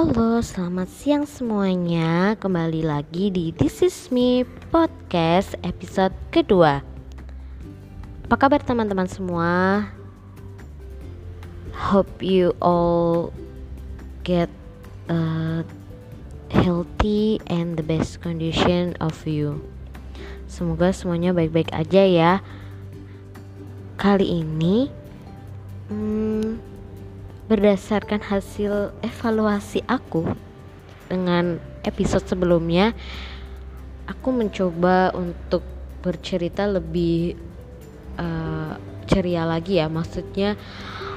Halo, selamat siang semuanya. Kembali lagi di This Is Me Podcast episode kedua. Apa kabar teman-teman semua? Hope you all get a healthy and the best condition of you. Semoga semuanya baik-baik aja ya. Kali ini, hmm, berdasarkan hasil evaluasi aku dengan episode sebelumnya aku mencoba untuk bercerita lebih uh, ceria lagi ya maksudnya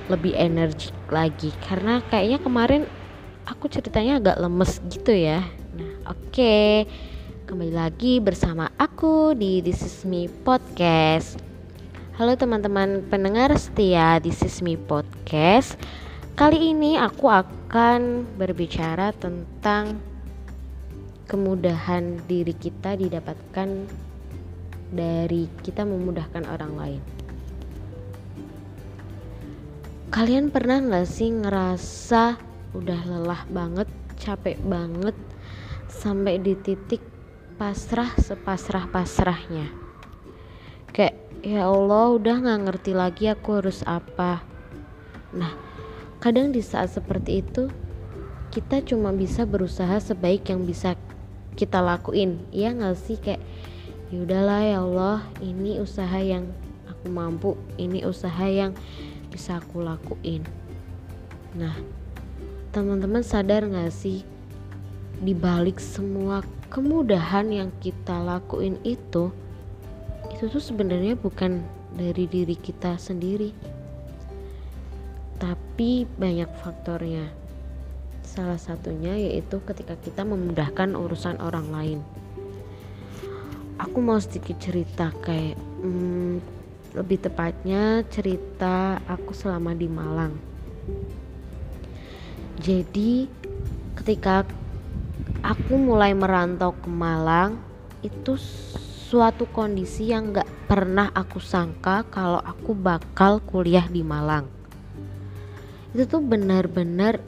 lebih energik lagi. Karena kayaknya kemarin aku ceritanya agak lemes gitu ya. Nah oke. Okay. kembali lagi bersama aku di This Is Me Podcast. Halo teman-teman pendengar setia This Is Me Podcast Kali ini aku akan berbicara tentang kemudahan diri kita didapatkan dari kita memudahkan orang lain. Kalian pernah gak sih ngerasa udah lelah banget, capek banget, sampai di titik pasrah sepasrah-pasrahnya? Kayak ya Allah udah gak ngerti lagi aku harus apa. Nah, kadang di saat seperti itu kita cuma bisa berusaha sebaik yang bisa kita lakuin. Ya nggak sih? Kayak ya udahlah ya Allah ini usaha yang aku mampu ini usaha yang bisa aku lakuin. Nah teman-teman sadar nggak sih? Di balik semua kemudahan yang kita lakuin itu itu tuh sebenarnya bukan dari diri kita sendiri tapi banyak faktornya. Salah satunya yaitu ketika kita memudahkan urusan orang lain. Aku mau sedikit cerita kayak hmm, lebih tepatnya cerita aku selama di Malang. Jadi ketika aku mulai merantau ke Malang itu suatu kondisi yang gak pernah aku sangka kalau aku bakal kuliah di Malang itu tuh benar-benar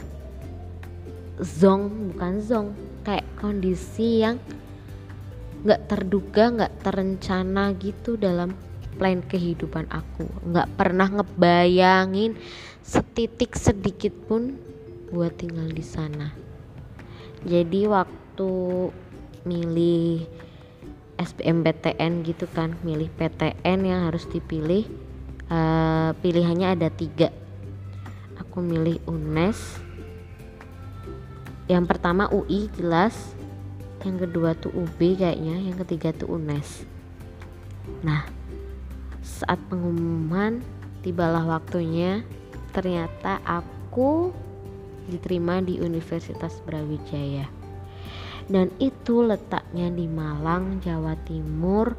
zong bukan zong. Kayak kondisi yang nggak terduga nggak terencana gitu dalam plan kehidupan aku. Nggak pernah ngebayangin setitik sedikit pun buat tinggal di sana. Jadi waktu milih SBMPTN gitu kan milih PTN yang harus dipilih uh, pilihannya ada tiga aku milih UNES. Yang pertama UI jelas. Yang kedua tuh UB kayaknya yang ketiga tuh UNES. Nah saat pengumuman tibalah waktunya. Ternyata aku diterima di Universitas Brawijaya. Dan itu letaknya di Malang Jawa Timur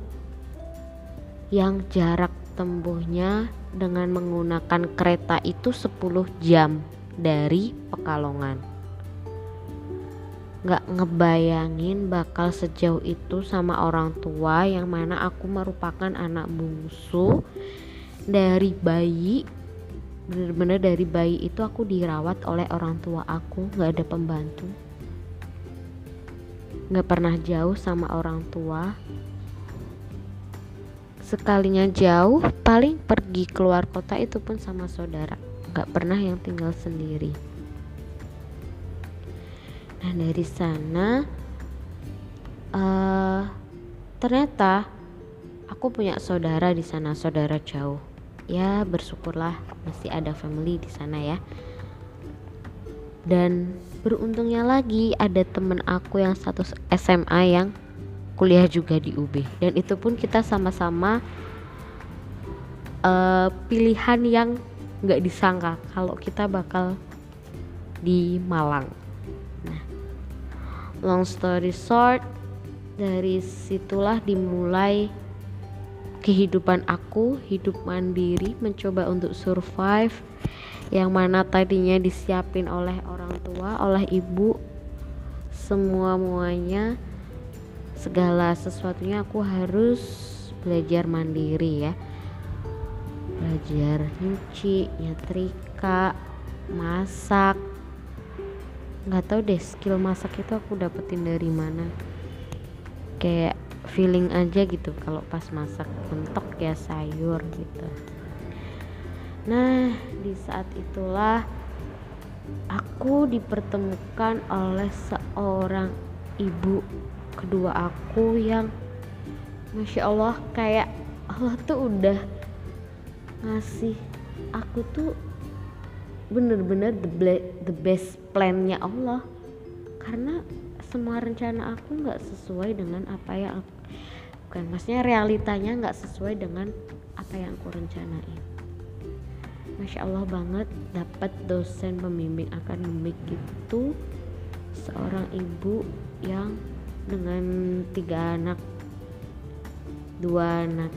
yang jarak tempuhnya dengan menggunakan kereta itu 10 jam dari Pekalongan. Gak ngebayangin bakal sejauh itu sama orang tua yang mana aku merupakan anak bungsu. Dari bayi bener-bener dari bayi itu aku dirawat oleh orang tua aku gak ada pembantu. Gak pernah jauh sama orang tua sekalinya jauh paling pergi keluar kota itu pun sama saudara. Nggak pernah yang tinggal sendiri. Nah dari sana uh, ternyata aku punya saudara di sana saudara jauh. Ya bersyukurlah masih ada family di sana ya. Dan beruntungnya lagi ada temen aku yang satu SMA yang kuliah juga di UB dan itu pun kita sama-sama uh, pilihan yang nggak disangka kalau kita bakal di Malang. Nah, long story short, dari situlah dimulai kehidupan aku, hidup mandiri, mencoba untuk survive yang mana tadinya disiapin oleh orang tua, oleh ibu, semua muanya segala sesuatunya aku harus belajar mandiri ya. Belajar nyuci nyetrika masak. Nggak tahu deh skill masak itu aku dapetin dari mana. Kayak feeling aja gitu kalau pas masak mentok ya sayur gitu. Nah di saat itulah aku dipertemukan oleh seorang ibu kedua aku yang masya Allah kayak Allah tuh udah ngasih aku tuh bener-bener the, the best plannya Allah. Karena semua rencana aku nggak sesuai dengan apa yang aku, bukan maksudnya realitanya nggak sesuai dengan apa yang aku rencanain. Masya Allah banget dapat dosen pembimbing akademik itu seorang ibu yang dengan tiga anak. Dua anak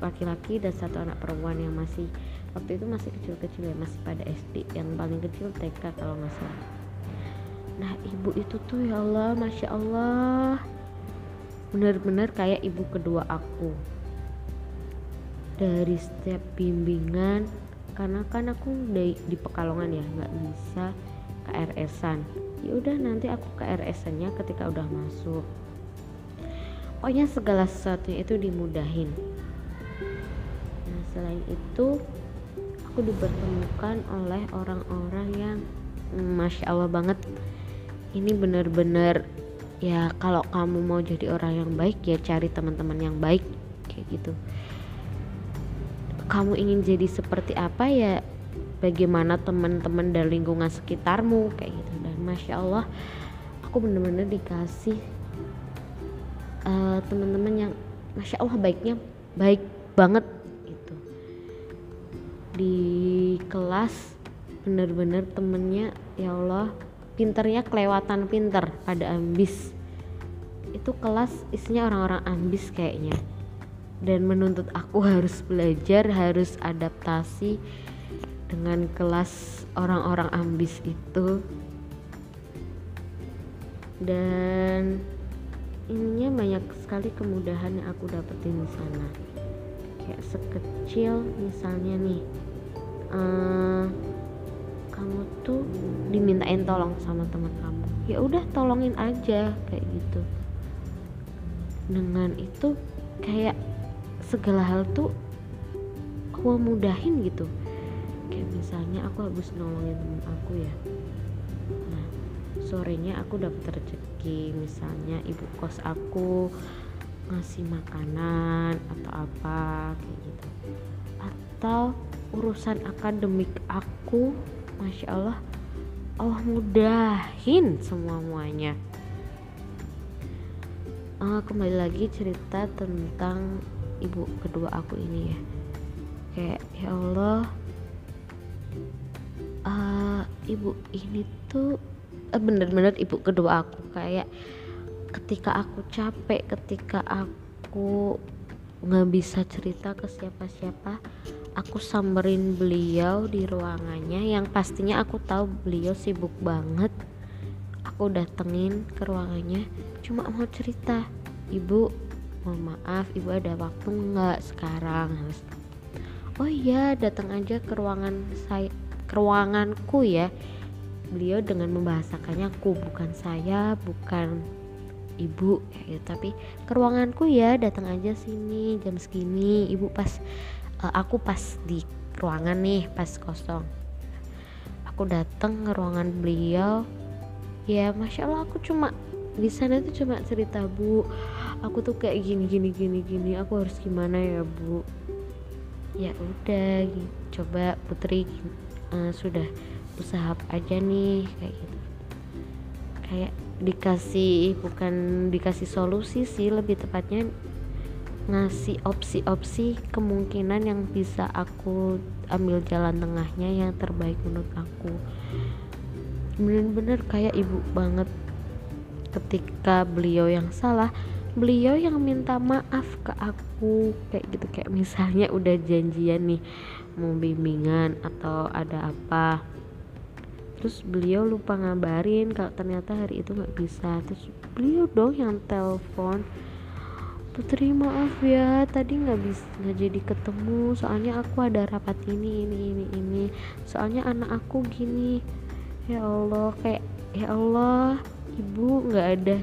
laki-laki dan satu anak perempuan yang masih waktu itu masih kecil-kecil ya masih pada SD yang paling kecil TK kalau nggak salah. Nah ibu itu tuh ya Allah masya Allah. Benar-benar kayak ibu kedua aku. Dari setiap bimbingan karena kan aku di, di Pekalongan ya nggak bisa KRS-an ya udah nanti aku KRS-nya ketika udah masuk. Pokoknya segala sesuatunya itu dimudahin. Nah selain itu aku dipertemukan oleh orang-orang yang masya Allah banget. Ini bener-bener ya kalau kamu mau jadi orang yang baik ya cari teman-teman yang baik kayak gitu. Kamu ingin jadi seperti apa ya bagaimana teman-teman dan lingkungan sekitarmu kayak gitu masya Allah aku bener-bener dikasih uh, teman-teman yang masya Allah baiknya baik banget di kelas bener-bener temennya ya Allah pinternya kelewatan pinter pada ambis. Itu kelas isinya orang-orang ambis kayaknya. Dan menuntut aku harus belajar harus adaptasi dengan kelas orang-orang ambis itu dan ininya banyak sekali kemudahan yang aku dapetin di sana. Kayak sekecil misalnya nih uh, kamu tuh dimintain tolong sama teman kamu. Ya udah tolongin aja kayak gitu. Dengan itu kayak segala hal tuh aku mudahin gitu. Kayak misalnya aku habis nolongin temen aku ya sorenya aku dapat rezeki. Misalnya ibu kos aku ngasih makanan atau apa kayak gitu. Atau urusan akademik aku masya Allah Allah mudahin semuanya uh, kembali lagi cerita tentang ibu kedua aku ini ya. Kayak ya Allah uh, ibu ini tuh uh, bener-bener ibu kedua aku. Kayak ketika aku capek ketika aku nggak bisa cerita ke siapa-siapa aku samberin beliau di ruangannya yang pastinya aku tahu beliau sibuk banget. Aku datengin ke ruangannya cuma mau cerita ibu mohon maaf ibu ada waktu nggak sekarang? Oh iya datang aja ke ruangan saya ke ruanganku ya beliau dengan membahasakannya aku bukan saya bukan ibu ya, tapi ke ruanganku ya datang aja sini jam segini. Ibu pas uh, aku pas di ruangan nih pas kosong. Aku datang ke ruangan beliau. Ya masya allah aku cuma di sana tuh cuma cerita bu aku tuh kayak gini gini gini gini aku harus gimana ya bu? Ya udah coba putri uh, sudah usaha aja nih kayak gitu. Kayak dikasih bukan dikasih solusi sih lebih tepatnya ngasih opsi-opsi kemungkinan yang bisa aku ambil jalan tengahnya yang terbaik menurut aku. Bener-bener kayak ibu banget. Ketika beliau yang salah beliau yang minta maaf ke aku. Kayak gitu kayak misalnya udah janjian nih mau bimbingan atau ada apa terus beliau lupa ngabarin kalau ternyata hari itu nggak bisa. Terus beliau dong yang telepon Putri maaf ya tadi nggak bisa nggak jadi ketemu. Soalnya aku ada rapat ini ini ini ini. Soalnya anak aku gini. Ya Allah kayak ya Allah ibu nggak ada.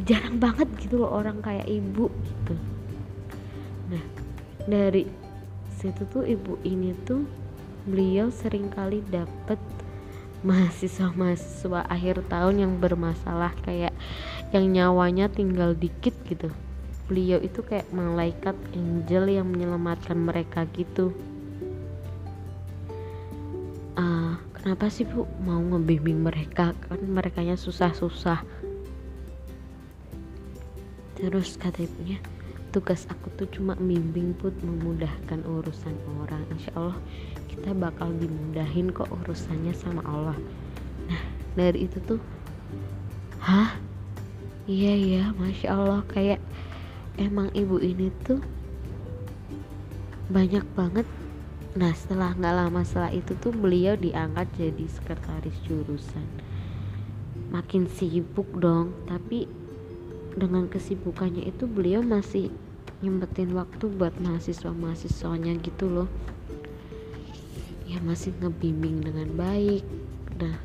Jarang banget gitu loh orang kayak ibu gitu. Nah dari situ tuh ibu ini tuh beliau sering kali dapet mahasiswa-mahasiswa akhir tahun yang bermasalah kayak yang nyawanya tinggal dikit gitu. Beliau itu kayak malaikat angel yang menyelamatkan mereka gitu. Uh, kenapa sih bu mau ngebimbing mereka? Kan mereka susah-susah. Terus kata ibunya tugas aku tuh cuma bimbing put memudahkan urusan orang. Insya Allah kita bakal dimudahin kok urusannya sama Allah. Nah dari itu tuh hah? Iya iya masya Allah kayak emang ibu ini tuh banyak banget. Nah setelah nggak lama setelah itu tuh beliau diangkat jadi sekretaris jurusan. Makin sibuk dong tapi dengan kesibukannya itu beliau masih nyempetin waktu buat mahasiswa-mahasiswanya gitu loh. Ya masih ngebimbing dengan baik. Nah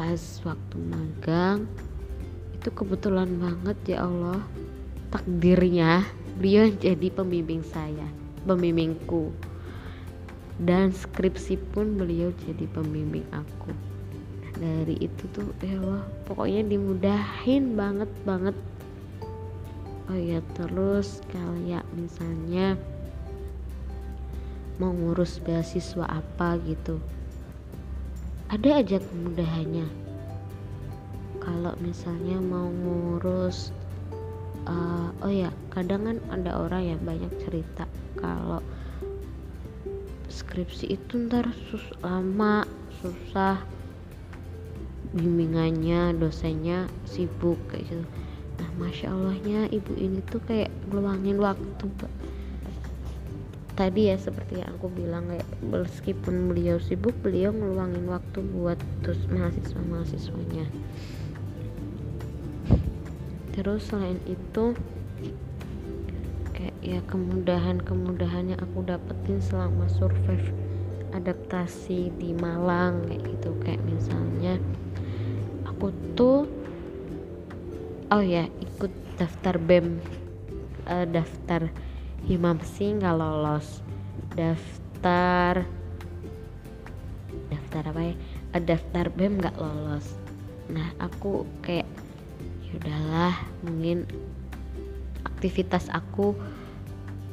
pas waktu magang itu kebetulan banget ya Allah. Takdirnya beliau jadi pembimbing saya pembimbingku. Dan skripsi pun beliau jadi pembimbing aku. Dari itu tuh ya Allah pokoknya dimudahin banget banget oh ya terus kayak misalnya mau ngurus beasiswa apa gitu. Ada aja kemudahannya. Kalau misalnya mau ngurus uh, oh ya kadang kan ada orang ya banyak cerita kalau skripsi itu ntar sus lama susah bimbingannya dosennya sibuk kayak gitu nah masya allahnya ibu ini tuh kayak ngeluangin waktu tadi ya seperti yang aku bilang kayak meskipun beliau sibuk beliau ngeluangin waktu buat terus mahasiswa mahasiswanya terus selain itu kayak ya kemudahan-kemudahan yang aku dapetin selama survive adaptasi di Malang kayak gitu. Kayak misalnya aku tuh oh ya ikut daftar BEM uh, daftar Himamsi nggak lolos. Daftar daftar apa ya? Uh, daftar BEM nggak lolos. Nah aku kayak yaudahlah mungkin aktivitas aku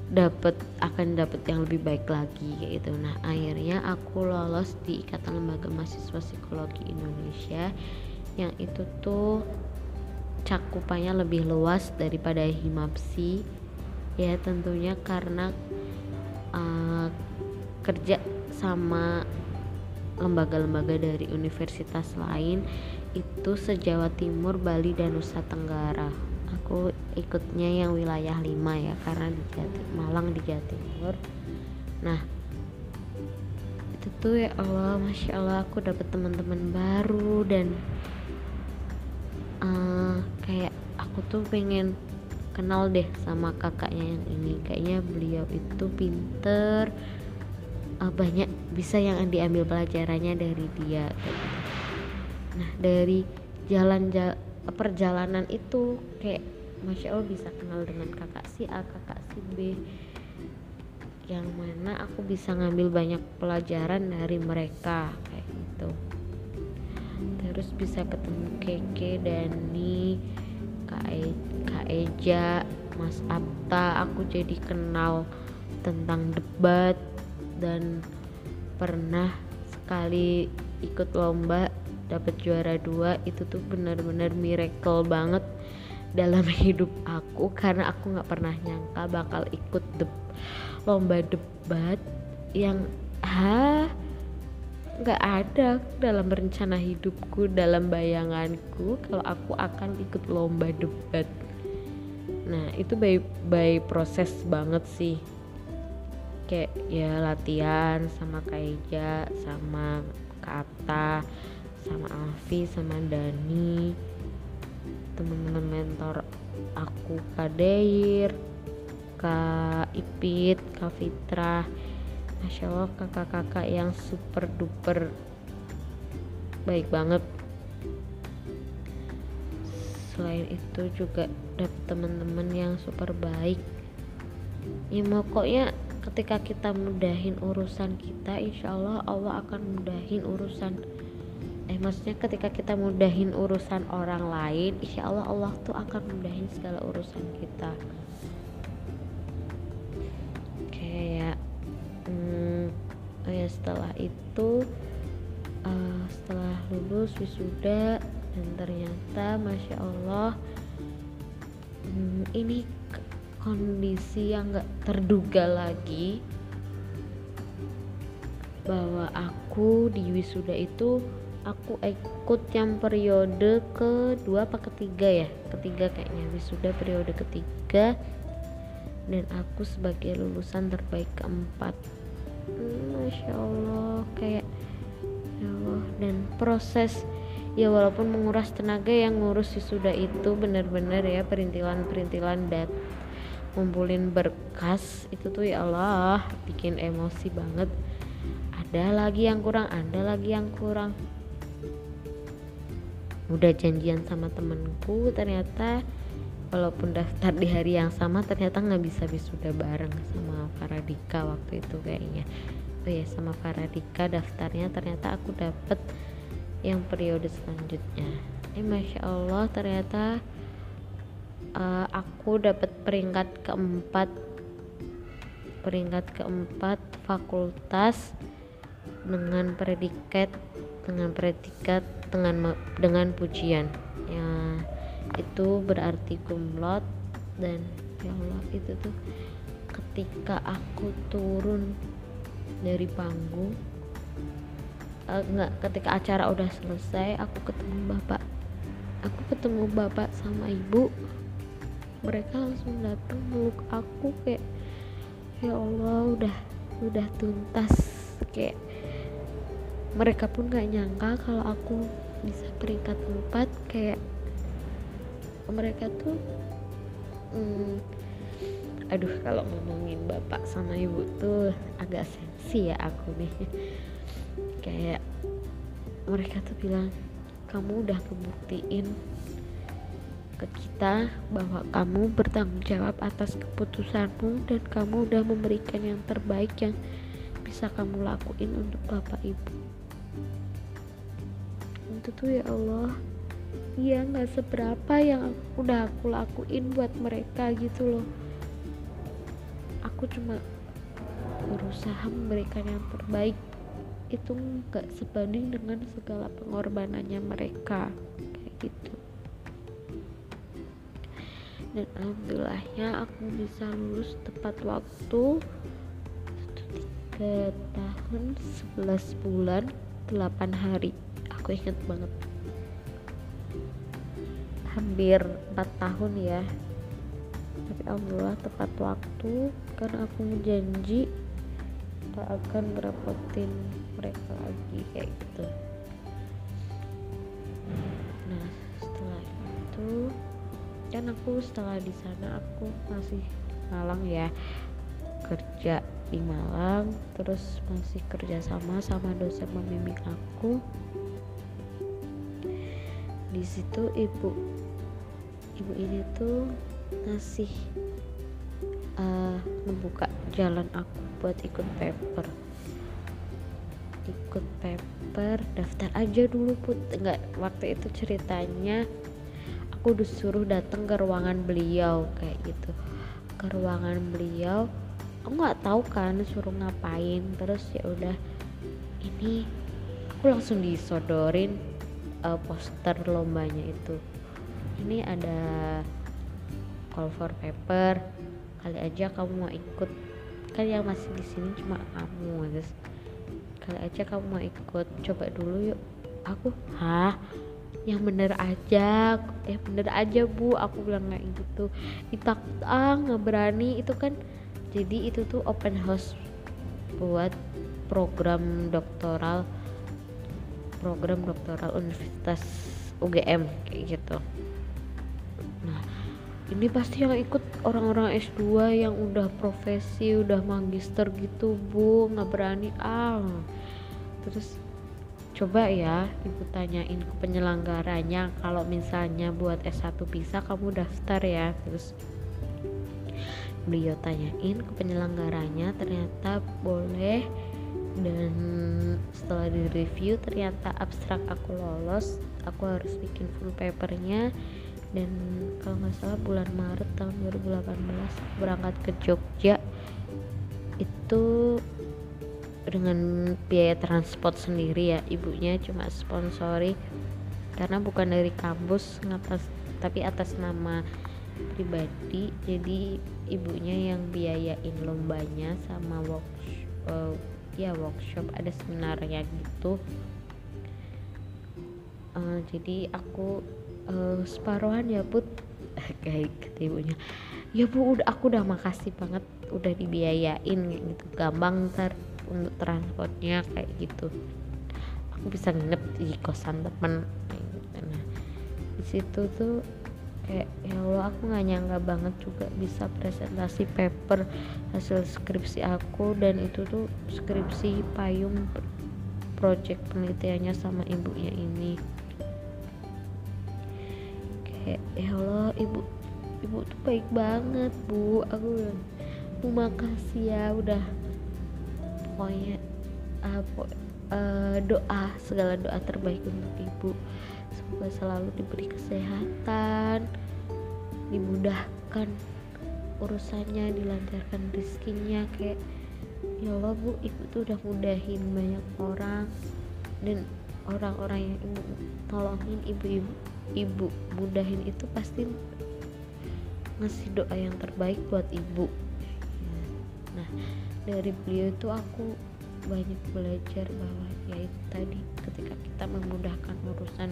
dapat akan dapat yang lebih baik lagi kayak gitu. Nah akhirnya aku lolos di ikatan lembaga mahasiswa psikologi Indonesia. Yang itu tuh cakupannya lebih luas daripada himapsi ya tentunya karena uh, kerja sama lembaga-lembaga dari universitas lain itu sejawa Timur, Bali dan Nusa Tenggara. Aku ikutnya yang wilayah 5 ya karena di Jati, Malang di Jawa Timur. Nah, itu tuh ya Allah, masya Allah aku dapat teman-teman baru dan uh, kayak aku tuh pengen kenal deh sama kakaknya yang ini. Kayaknya beliau itu pinter. Uh, banyak bisa yang diambil pelajarannya dari dia gitu. nah dari jalan perjalanan itu kayak masya allah bisa kenal dengan kakak si A kakak si B. Yang mana aku bisa ngambil banyak pelajaran dari mereka kayak terus bisa ketemu Keke Dani Kak, e, Eja Mas Abta. Aku jadi kenal tentang debat dan pernah sekali ikut lomba dapat juara dua. Itu tuh benar-benar miracle banget dalam hidup aku karena aku nggak pernah nyangka bakal ikut deb lomba debat yang ha nggak ada dalam rencana hidupku dalam bayanganku kalau aku akan ikut lomba debat. Nah itu by by proses banget sih. Kayak ya latihan sama Kaija sama Kata sama Alfi sama Dani. Temen-temen mentor aku Kak Deir Kak Ipit Kak Fitra Masya Allah kakak-kakak yang super duper baik banget. Selain itu juga dapet teman-teman yang super baik. Ya pokoknya ketika kita mudahin urusan kita insya Allah Allah akan mudahin urusan. Eh maksudnya ketika kita mudahin urusan orang lain insya Allah Allah tuh akan mudahin segala urusan kita setelah itu uh, setelah lulus wisuda dan ternyata masya Allah hmm, ini kondisi yang gak terduga lagi bahwa aku di wisuda itu aku ikut yang periode kedua apa ketiga ya? Ketiga kayaknya wisuda periode ketiga dan aku sebagai lulusan terbaik keempat masya allah kayak ya Allah dan proses ya walaupun menguras tenaga yang ngurus sudah itu benar-benar ya perintilan-perintilan dat ngumpulin berkas itu tuh ya Allah bikin emosi banget. Ada lagi yang kurang ada lagi yang kurang. Udah janjian sama temenku ternyata walaupun daftar di hari yang sama ternyata nggak bisa wisuda bareng sama Faradika waktu itu kayaknya. Oh ya sama Faradika daftarnya ternyata aku dapet yang periode selanjutnya. Eh masya Allah ternyata uh, aku dapat peringkat keempat peringkat keempat fakultas dengan predikat dengan predikat dengan dengan pujian. Ya itu berarti kumlot dan ya Allah itu tuh ketika aku turun dari panggung uh, nggak ketika acara udah selesai aku ketemu bapak. Aku ketemu bapak sama ibu. Mereka langsung datang meluk aku kayak ya Allah udah udah tuntas. Kayak mereka pun gak nyangka kalau aku bisa peringkat empat kayak mereka tuh hmm, aduh kalau ngomongin bapak sama ibu tuh agak sensi ya aku nih. Kayak mereka tuh bilang kamu udah ngebuktiin ke kita bahwa kamu bertanggung jawab atas keputusanmu dan kamu udah memberikan yang terbaik yang bisa kamu lakuin untuk bapak ibu. Itu tuh ya Allah iya nggak seberapa yang udah aku lakuin buat mereka gitu loh. Aku cuma berusaha memberikan yang terbaik. Itu nggak sebanding dengan segala pengorbanannya mereka. Kayak gitu. Dan alhamdulillahnya aku bisa lulus tepat waktu. Tiga tahun 11 bulan 8 hari. Aku inget banget hampir 4 tahun ya. Tapi alhamdulillah tepat waktu karena aku janji tak akan ngerepotin mereka lagi kayak gitu. Nah setelah itu kan aku setelah di sana aku masih Malang ya. Kerja di Malang terus masih kerja sama sama dosen pembimbing aku. Di situ ibu ibu ini tuh ngasih uh, membuka jalan aku buat ikut paper. Ikut paper daftar aja dulu put. Enggak waktu itu ceritanya aku disuruh datang ke ruangan beliau kayak gitu. Ke ruangan beliau aku nggak tahu kan suruh ngapain. Terus ya udah ini aku langsung disodorin uh, poster lombanya itu ini ada call for paper. Kali aja kamu mau ikut. Kan yang masih di sini cuma kamu terus kali aja kamu mau ikut. Coba dulu yuk. Aku hah? Yang bener aja. Eh bener aja bu. Aku bilang kayak gitu. Ditakut ah nggak berani. Itu kan jadi itu tuh open house buat program doktoral program doktoral Universitas UGM kayak gitu ini pasti yang ikut orang-orang S2 yang udah profesi udah magister gitu bu. Nggak berani ah. Terus coba ya ibu tanyain ke penyelenggaranya kalau misalnya buat S1 bisa kamu daftar ya. Terus beliau tanyain ke penyelenggaranya ternyata boleh. Dan setelah di review ternyata abstrak aku lolos aku harus bikin full papernya dan kalau nggak salah bulan Maret tahun 2018 berangkat ke Jogja itu dengan biaya transport sendiri ya. Ibunya cuma sponsori karena bukan dari kampus ngatas tapi atas nama pribadi. Jadi ibunya yang biayain lombanya sama workshop uh, ya workshop ada seminarnya gitu. Uh, jadi aku uh, separuhan ya put. Kayak kata ibunya. Ya bu udah aku udah makasih banget udah dibiayain gitu. Gampang ntar untuk transportnya kayak gitu. Aku bisa nginep di kosan temen. Gitu. nah di situ tuh kayak ya Allah aku nggak nyangka banget juga bisa presentasi paper hasil skripsi aku. Dan itu tuh skripsi payung project penelitiannya sama ibunya ini kayak ya Allah ibu ibu tuh baik banget bu. Aku mau makasih ya udah pokoknya uh, uh, doa segala doa terbaik untuk ibu. Semoga selalu diberi kesehatan dimudahkan urusannya dilancarkan rizkinya kayak ya Allah bu ibu tuh udah mudahin banyak orang dan orang-orang yang ibu tolongin ibu-ibu ibu mudahin itu pasti ngasih doa yang terbaik buat ibu. Nah dari beliau itu aku banyak belajar bahwa yaitu tadi ketika kita memudahkan urusan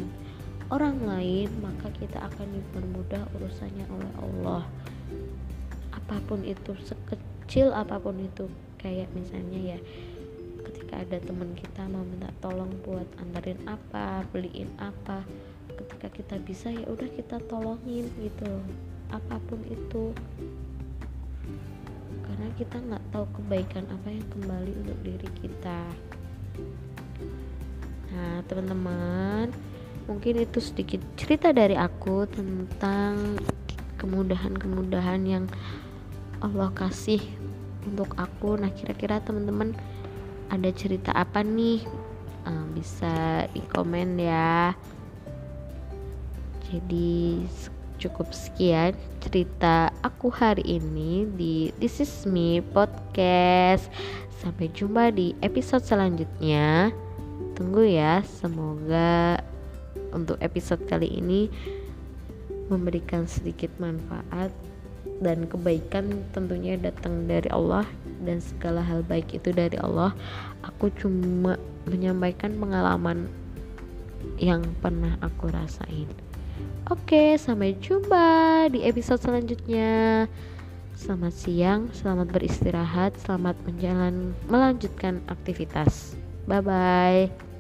orang lain maka kita akan dipermudah urusannya oleh Allah. Apa pun itu sekecil apa pun itu kayak misalnya ya ketika ada teman kita mau minta tolong buat antarin apa beliin apa ketika kita bisa ya udah kita tolongin gitu. Apa pun itu. Karena kita nggak tahu kebaikan apa yang kembali untuk diri kita. Nah teman-teman mungkin itu sedikit cerita dari aku tentang kemudahan-kemudahan yang Allah kasih untuk aku. Nah kira-kira teman-teman ada cerita apa nih? Uh, bisa di komen ya jadi cukup sekian cerita aku hari ini di This Is Me Podcast. Sampai jumpa di episode selanjutnya. Tunggu ya, semoga untuk episode kali ini memberikan sedikit manfaat dan kebaikan tentunya datang dari Allah dan segala hal baik itu dari Allah. Aku cuma menyampaikan pengalaman yang pernah aku rasain. Oke, sampai jumpa di episode selanjutnya. Selamat siang, selamat beristirahat, selamat menjalan melanjutkan aktivitas. Bye bye.